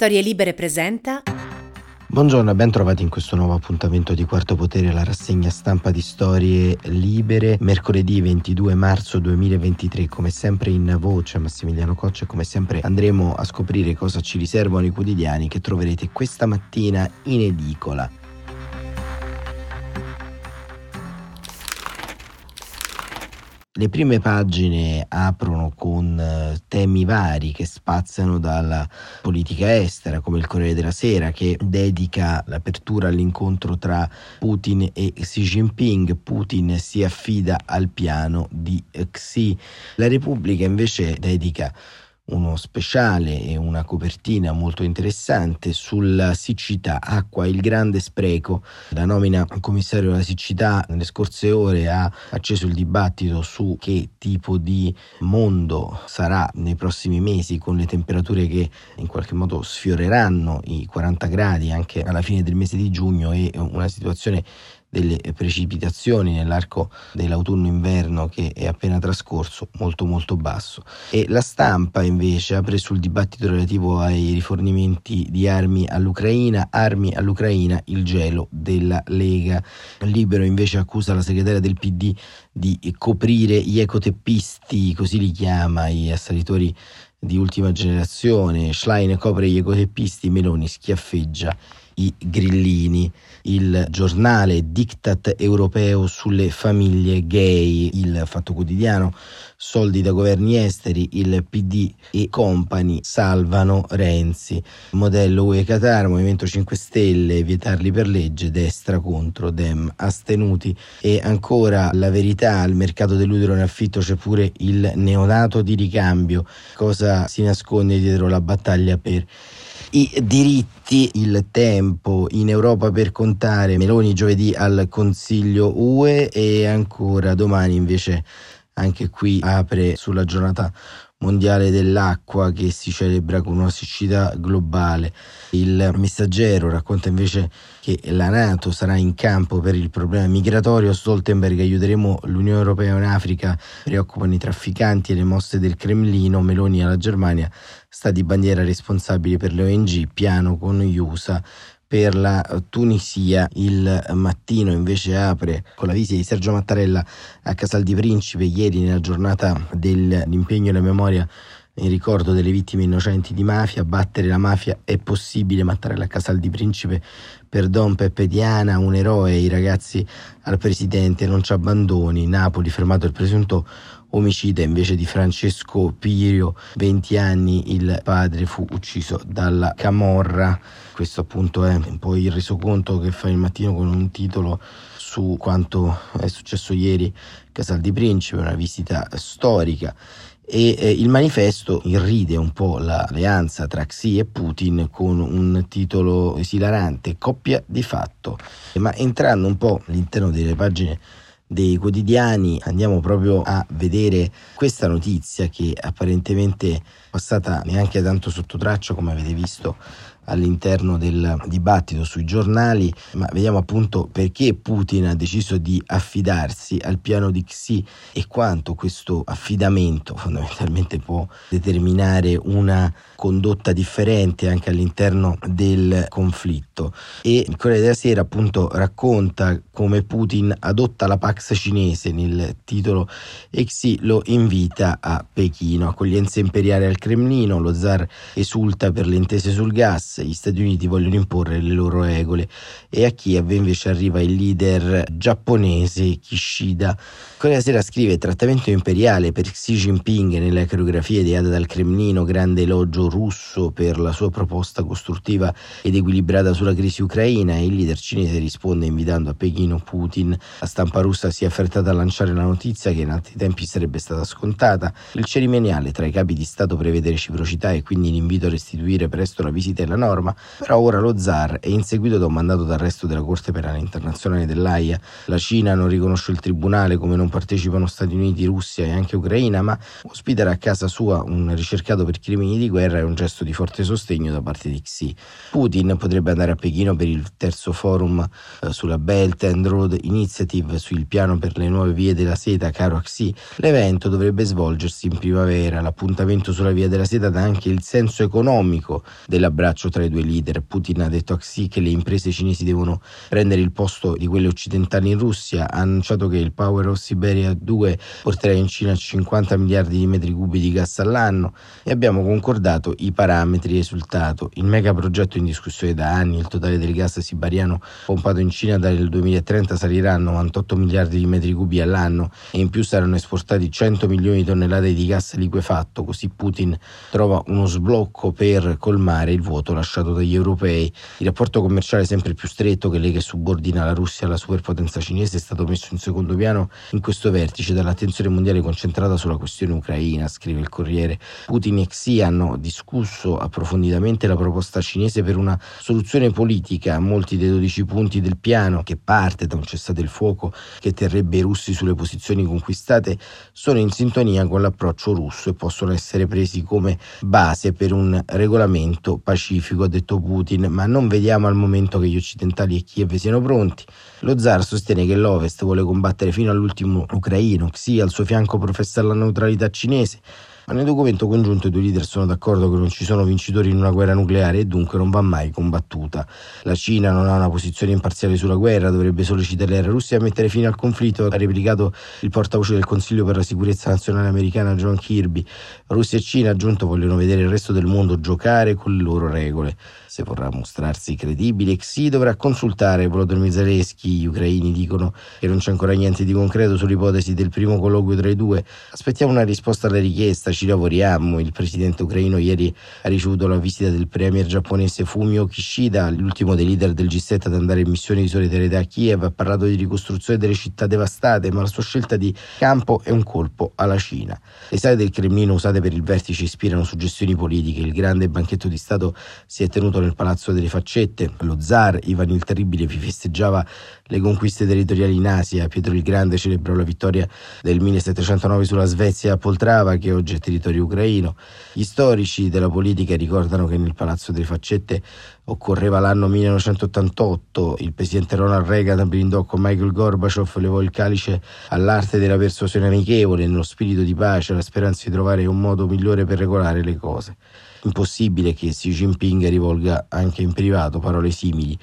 Storie Libere presenta. Buongiorno e ben trovati in questo nuovo appuntamento di Quarto Potere, la rassegna stampa di Storie Libere, mercoledì 22 marzo 2023. Come sempre in voce Massimiliano Coccia come sempre andremo a scoprire cosa ci riservano i quotidiani che troverete questa mattina in edicola. Le prime pagine aprono con eh, temi vari che spaziano dalla politica estera, come il Corriere della Sera, che dedica l'apertura all'incontro tra Putin e Xi Jinping. Putin si affida al piano di Xi. La Repubblica invece dedica uno speciale e una copertina molto interessante sulla siccità, acqua, il grande spreco. La nomina commissario della siccità nelle scorse ore ha acceso il dibattito su che tipo di mondo sarà nei prossimi mesi con le temperature che in qualche modo sfioreranno i 40 gradi anche alla fine del mese di giugno e una situazione delle precipitazioni nell'arco dell'autunno-inverno che è appena trascorso molto molto basso. E la stampa invece apre sul dibattito relativo ai rifornimenti di armi all'Ucraina armi all'Ucraina il gelo della Lega. Libero invece accusa la segretaria del PD di coprire gli ecoteppisti così li chiama i assalitori di ultima generazione. Schlein copre gli ecoteppisti Meloni schiaffeggia i grillini, il giornale diktat europeo sulle famiglie gay, il Fatto Quotidiano, soldi da governi esteri, il PD e company salvano Renzi, modello UE Qatar, Movimento 5 Stelle, vietarli per legge, destra contro Dem, astenuti. E ancora la verità, al mercato dell'utero in affitto c'è pure il neonato di ricambio, cosa si nasconde dietro la battaglia per i diritti, il tempo in Europa per contare. Meloni giovedì al Consiglio UE e ancora domani invece anche qui apre sulla giornata mondiale dell'acqua che si celebra con una siccità globale. Il messaggero racconta invece che la Nato sarà in campo per il problema migratorio. Stoltenberg aiuteremo l'Unione Europea in Africa, preoccupano i trafficanti e le mosse del Cremlino. Meloni alla Germania, sta di bandiera responsabili per le ONG, piano con gli USA per la Tunisia. Il mattino invece apre con la visita di Sergio Mattarella a Casal di Principe. Ieri nella giornata dell'impegno e la memoria in ricordo delle vittime innocenti di mafia, battere la mafia è possibile, Mattarella a Casal di Principe per Don Peppe Diana, un eroe, i ragazzi al presidente non ci abbandoni, Napoli fermato il presunto omicida invece di Francesco Pirio, 20 anni il padre fu ucciso dalla Camorra. Questo appunto è un po' il resoconto che fa il mattino con un titolo su quanto è successo ieri a Casal di Principe, una visita storica e eh, il manifesto irride un po' l'alleanza tra Xi e Putin con un titolo esilarante, coppia di fatto. Ma entrando un po' all'interno delle pagine dei quotidiani andiamo proprio a vedere questa notizia che apparentemente passata neanche tanto sotto traccia come avete visto all'interno del dibattito sui giornali, ma vediamo appunto perché Putin ha deciso di affidarsi al piano di Xi e quanto questo affidamento fondamentalmente può determinare una condotta differente anche all'interno del conflitto. E il Corriere della Sera appunto racconta come Putin adotta la Pax cinese nel titolo e Xi lo invita a Pechino. Accoglienza imperiale al Cremlino, lo zar esulta per le intese sul gas, gli Stati Uniti vogliono imporre le loro regole e a Kiev invece arriva il leader giapponese Kishida. Della Sera scrive trattamento imperiale per Xi Jinping nella coreografia ideata dal Cremlino, grande elogio russo per la sua proposta costruttiva ed equilibrata sulla crisi ucraina e il leader cinese risponde invitando a Pechino Putin. La stampa russa si è affrettata a lanciare la notizia che in altri tempi sarebbe stata scontata. Il cerimoniale tra i capi di Stato prevede reciprocità e quindi l'invito a restituire presto la visita è la norma, però ora lo zar è inseguito da un mandato d'arresto della Corte Penale Internazionale dell'AIA. La Cina non riconosce il tribunale come non partecipano Stati Uniti, Russia e anche Ucraina, ma ospitare a casa sua un ricercato per crimini di guerra è un gesto di forte sostegno da parte di Xi. Putin potrebbe andare a Pechino per il terzo forum eh, sulla Belt and Road Initiative sul piano per le nuove vie della seta caro Xi. L'evento dovrebbe svolgersi in primavera. L'appuntamento sulla via della seta dà anche il senso economico dell'abbraccio tra i due leader. Putin ha detto a Xi che le imprese cinesi devono prendere il posto di quelle occidentali in Russia, ha annunciato che il Power of Siberia 2 porterà in Cina 50 miliardi di metri cubi di gas all'anno e abbiamo concordato i parametri risultato. Il megaprogetto in discussione da anni, il totale del gas siberiano pompato in Cina dal 2030 salirà a 98 miliardi di metri cubi all'anno e in più saranno esportati 100 milioni di tonnellate di gas liquefatto, così Putin trova uno sblocco per colmare il vuoto lasciato dagli europei. Il rapporto commerciale sempre più stretto che lega e subordina la Russia alla superpotenza cinese è stato messo in secondo piano in questo vertice dall'attenzione mondiale concentrata sulla questione ucraina, scrive il Corriere. Putin e Xi hanno discusso approfonditamente la proposta cinese per una soluzione politica molti dei 12 punti del piano che parte da un cessate il fuoco che terrebbe i russi sulle posizioni conquistate sono in sintonia con l'approccio russo e possono essere presi come base per un regolamento pacifico, ha detto Putin, ma non vediamo al momento che gli occidentali e Kiev siano pronti. Lo zar sostiene che l'Ovest vuole combattere fino all'ultimo ucraino, Xi al suo fianco professa la neutralità cinese, ma nel documento congiunto i due leader sono d'accordo che non ci sono vincitori in una guerra nucleare e dunque non va mai combattuta. La Cina non ha una posizione imparziale sulla guerra, dovrebbe sollecitare la Russia a mettere fine al conflitto, ha replicato il portavoce del Consiglio per la sicurezza nazionale americana John Kirby. Russia e Cina, aggiunto, vogliono vedere il resto del mondo giocare con le loro regole. Se vorrà mostrarsi credibile, Xi dovrà consultare Volodymyr Zelensky. Gli ucraini dicono che non c'è ancora niente di concreto sull'ipotesi del primo colloquio tra i due. Aspettiamo una risposta alla richiesta, ci lavoriamo. Il presidente ucraino ieri ha ricevuto la visita del premier giapponese Fumio Kishida, l'ultimo dei leader del G7 ad andare in missione di solidarietà a Kiev. Ha parlato di ricostruzione delle città devastate, ma la sua scelta di campo è un colpo alla Cina. Le sale del Cremlino usate per il vertice ispirano suggestioni politiche. Il grande banchetto di Stato si è tenuto nel Palazzo delle Faccette, lo zar Ivan il Terribile vi festeggiava le conquiste territoriali in Asia, Pietro il Grande celebrò la vittoria del 1709 sulla Svezia a Poltrava, che oggi è territorio ucraino. Gli storici della politica ricordano che nel Palazzo delle Faccette occorreva l'anno 1988, il presidente Ronald Reagan brindò con Michael Gorbachev, levò il calice all'arte della persuasione amichevole, nello spirito di pace, la speranza di trovare un modo migliore per regolare le cose. Impossibile che Xi Jinping rivolga anche in privato parole simili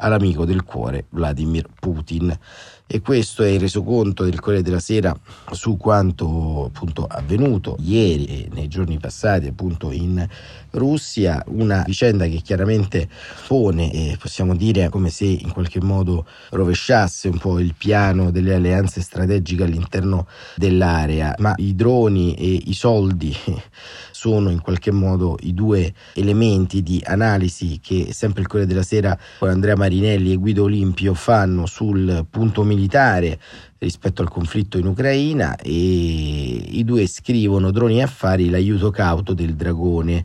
all'amico del cuore Vladimir Putin. E questo è il resoconto del Corriere della Sera su quanto appunto avvenuto ieri e nei giorni passati appunto in Russia, una vicenda che chiaramente pone, eh, possiamo dire, come se in qualche modo rovesciasse un po' il piano delle alleanze strategiche all'interno dell'area, ma i droni e i soldi sono in qualche modo i due elementi di analisi che sempre il Corriere della Sera con Andrea Marinelli e Guido Olimpio fanno sul punto militare rispetto al conflitto in Ucraina e i due scrivono droni e affari l'aiuto cauto del dragone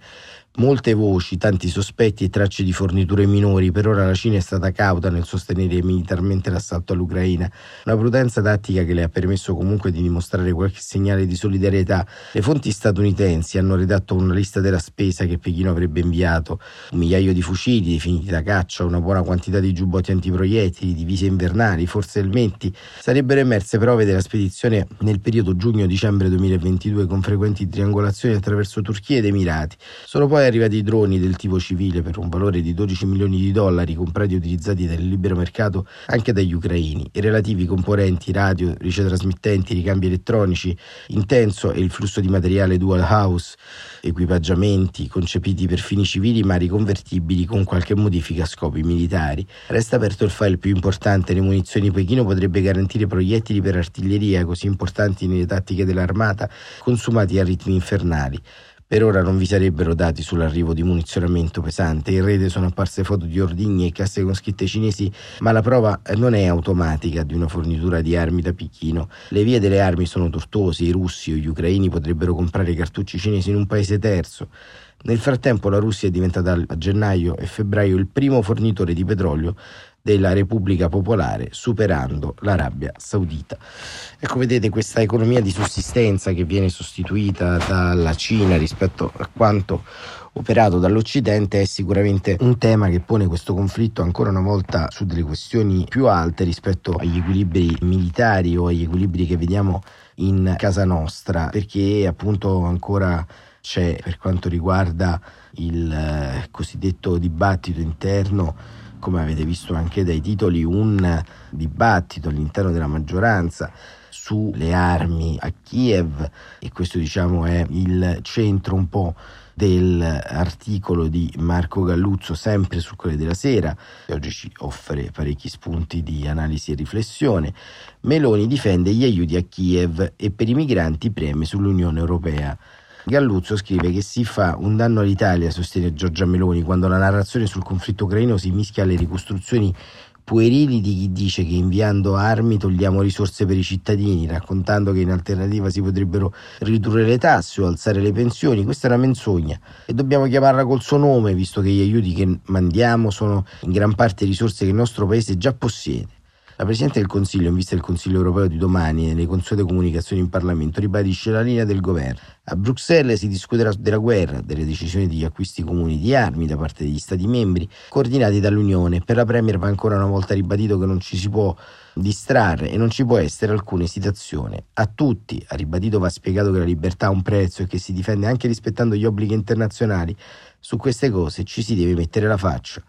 Molte voci, tanti sospetti e tracce di forniture minori, per ora la Cina è stata cauta nel sostenere militarmente l'assalto all'Ucraina, una prudenza tattica che le ha permesso comunque di dimostrare qualche segnale di solidarietà. Le fonti statunitensi hanno redatto una lista della spesa che Pechino avrebbe inviato, un migliaio di fucili definiti da caccia, una buona quantità di giubbotti antiproiettili, divise invernali, forse elmetti. Sarebbero emerse prove della spedizione nel periodo giugno-dicembre 2022 con frequenti triangolazioni attraverso Turchia ed Emirati. Solo poi arrivati i droni del tipo civile per un valore di 12 milioni di dollari comprati e utilizzati nel libero mercato anche dagli ucraini. I relativi componenti radio, ricetrasmittenti, ricambi elettronici, intenso e il flusso di materiale dual house, equipaggiamenti concepiti per fini civili ma riconvertibili con qualche modifica a scopi militari. Resta aperto il file più importante, le munizioni Pechino potrebbe garantire proiettili per artiglieria così importanti nelle tattiche dell'armata consumati a ritmi infernali. Per ora non vi sarebbero dati sull'arrivo di munizionamento pesante. In rete sono apparse foto di ordigni e casse con scritte cinesi, ma la prova non è automatica di una fornitura di armi da picchino. Le vie delle armi sono tortuose, i russi o gli ucraini potrebbero comprare cartucci cinesi in un paese terzo. Nel frattempo la Russia è diventata a gennaio e febbraio il primo fornitore di petrolio della Repubblica Popolare, superando l'Arabia Saudita. Ecco, vedete questa economia di sussistenza che viene sostituita dalla Cina rispetto a quanto operato dall'Occidente è sicuramente un tema che pone questo conflitto ancora una volta su delle questioni più alte rispetto agli equilibri militari o agli equilibri che vediamo in casa nostra, perché appunto ancora c'è per quanto riguarda il eh, cosiddetto dibattito interno, come avete visto anche dai titoli, un dibattito all'interno della maggioranza sulle armi a Kiev e questo diciamo è il centro un po' dell'articolo di Marco Galluzzo sempre su Corriere della Sera che oggi ci offre parecchi spunti di analisi e riflessione. Meloni difende gli aiuti a Kiev e per i migranti preme sull'Unione Europea Galluzzo scrive che si fa un danno all'Italia, sostiene Giorgia Meloni, quando la narrazione sul conflitto ucraino si mischia alle ricostruzioni puerili di chi dice che inviando armi togliamo risorse per i cittadini, raccontando che in alternativa si potrebbero ridurre le tasse o alzare le pensioni. Questa è una menzogna e dobbiamo chiamarla col suo nome, visto che gli aiuti che mandiamo sono in gran parte risorse che il nostro paese già possiede. La Presidente del Consiglio, in vista del Consiglio europeo di domani nelle consuete comunicazioni in Parlamento, ribadisce la linea del governo. A Bruxelles si discuterà della guerra, delle decisioni degli acquisti comuni di armi da parte degli Stati membri, coordinati dall'Unione. Per la Premier va ancora una volta ribadito che non ci si può distrarre e non ci può essere alcuna esitazione. A tutti, ha ribadito, va spiegato che la libertà ha un prezzo e che si difende anche rispettando gli obblighi internazionali. Su queste cose ci si deve mettere la faccia.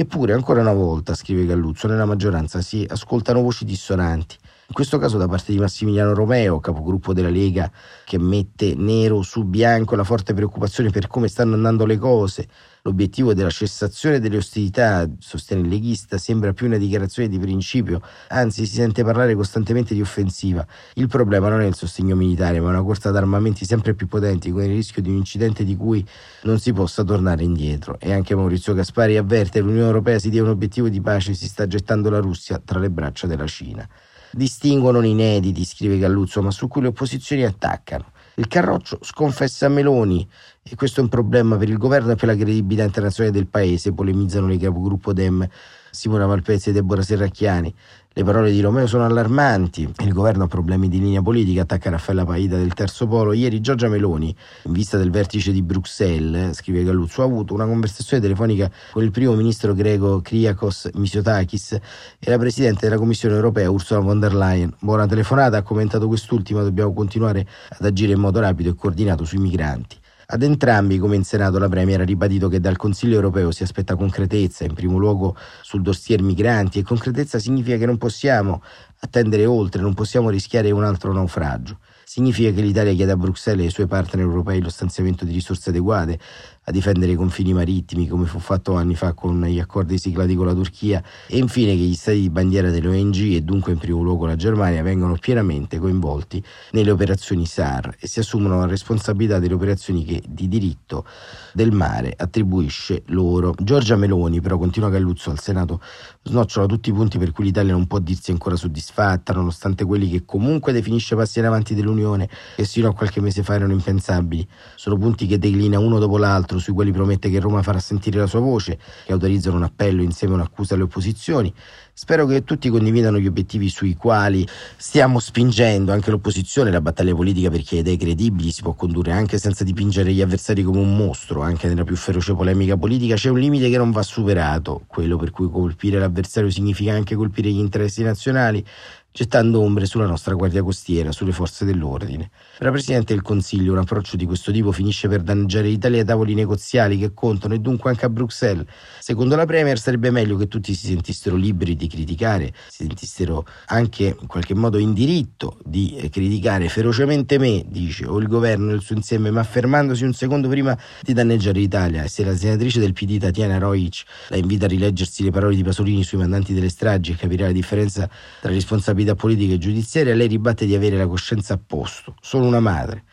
Eppure, ancora una volta, scrive Galluzzo, nella maggioranza si ascoltano voci dissonanti. In questo caso da parte di Massimiliano Romeo, capogruppo della Lega, che mette nero su bianco la forte preoccupazione per come stanno andando le cose, L'obiettivo della cessazione delle ostilità, sostiene il leghista, sembra più una dichiarazione di principio, anzi si sente parlare costantemente di offensiva. Il problema non è il sostegno militare, ma una corsa d'armamenti sempre più potenti, con il rischio di un incidente di cui non si possa tornare indietro. E anche Maurizio Gaspari avverte che l'Unione Europea si dia un obiettivo di pace e si sta gettando la Russia tra le braccia della Cina. Distinguono inediti, scrive Galluzzo, ma su cui le opposizioni attaccano. Il Carroccio sconfessa Meloni e questo è un problema per il governo e per la credibilità internazionale del paese, polemizzano le capogruppo Dem Simona Malpezzi e Deborah Serracchiani. Le parole di Romeo sono allarmanti. Il governo ha problemi di linea politica, attacca Raffaella Paida del Terzo Polo. Ieri Giorgia Meloni, in vista del vertice di Bruxelles, scrive Galluzzo, ha avuto una conversazione telefonica con il primo ministro greco Kriakos Misotakis e la presidente della Commissione europea Ursula von der Leyen. Buona telefonata, ha commentato quest'ultima, dobbiamo continuare ad agire in modo rapido e coordinato sui migranti. Ad entrambi, come in Senato, la Premier ha ribadito che dal Consiglio europeo si aspetta concretezza, in primo luogo sul dossier migranti, e concretezza significa che non possiamo attendere oltre, non possiamo rischiare un altro naufragio. Significa che l'Italia chiede a Bruxelles e ai suoi partner europei lo stanziamento di risorse adeguate a difendere i confini marittimi, come fu fatto anni fa con gli accordi siglati con la Turchia, e infine che gli stati di bandiera delle ONG e dunque in primo luogo la Germania vengano pienamente coinvolti nelle operazioni SAR e si assumano la responsabilità delle operazioni che di diritto del mare attribuisce loro. Giorgia Meloni, però, continua Galluzzo al Senato, snocciola tutti i punti per cui l'Italia non può dirsi ancora soddisfatta, nonostante quelli che comunque definisce passi in avanti dell'Unione, che sino a qualche mese fa erano impensabili. Sono punti che declina uno dopo l'altro, sui quali promette che Roma farà sentire la sua voce, che autorizzano un appello insieme a un'accusa alle opposizioni. Spero che tutti condividano gli obiettivi sui quali stiamo spingendo anche l'opposizione. La battaglia politica per chiedere credibili si può condurre anche senza dipingere gli avversari come un mostro. Anche nella più feroce polemica politica c'è un limite che non va superato, quello per cui colpire l'avversario significa anche colpire gli interessi nazionali gettando ombre sulla nostra guardia costiera, sulle forze dell'ordine. Per la Presidente del Consiglio un approccio di questo tipo finisce per danneggiare l'Italia ai tavoli negoziali che contano e dunque anche a Bruxelles. Secondo la Premier sarebbe meglio che tutti si sentissero liberi di criticare, si sentissero anche in qualche modo in diritto di criticare ferocemente me, dice, o il governo nel suo insieme, ma fermandosi un secondo prima di danneggiare l'Italia. E se la senatrice del PD Tatiana Roic la invita a rileggersi le parole di Pasolini sui mandanti delle stragi e capirà la differenza tra responsabilità responsabilità politica e giudiziaria, lei ribatte di avere la coscienza a posto, solo una madre.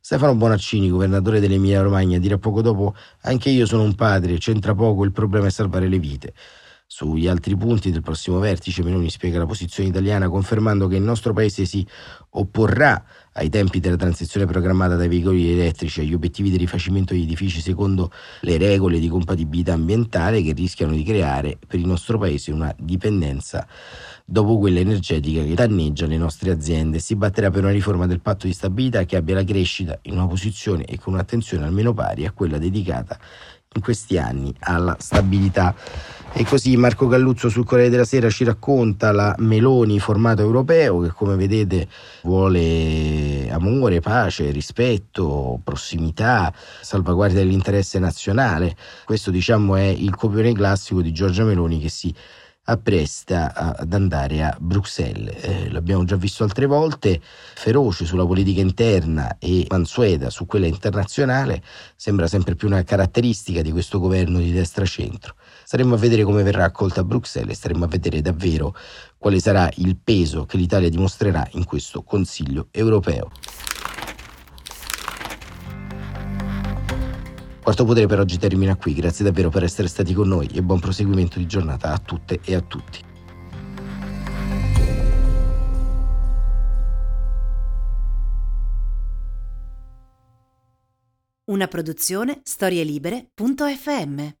Stefano Bonaccini, governatore dell'Emilia Romagna, dirà poco dopo anche io sono un padre, c'entra poco, il problema è salvare le vite. Sugli altri punti del prossimo vertice Meloni spiega la posizione italiana confermando che il nostro paese si opporrà ai tempi della transizione programmata dai veicoli elettrici agli obiettivi di rifacimento degli edifici secondo le regole di compatibilità ambientale che rischiano di creare per il nostro paese una dipendenza dopo quella energetica che danneggia le nostre aziende. Si batterà per una riforma del patto di stabilità che abbia la crescita in una posizione e con un'attenzione almeno pari a quella dedicata in questi anni alla stabilità E così Marco Galluzzo sul Corriere della Sera ci racconta la Meloni formato europeo che come vedete vuole amore, pace, rispetto, prossimità, salvaguardia dell'interesse nazionale. Questo diciamo è il copione classico di Giorgia Meloni che si appresta ad andare a Bruxelles. Eh, l'abbiamo già visto altre volte, feroce sulla politica interna e mansueta su quella internazionale, sembra sempre più una caratteristica di questo governo di destra-centro. Staremo a vedere come verrà accolta a Bruxelles e staremo a vedere davvero quale sarà il peso che l'Italia dimostrerà in questo Consiglio europeo. Quarto Potere per oggi termina qui, grazie davvero per essere stati con noi e buon proseguimento di giornata a tutte e a tutti. Una produzione storielibere.fm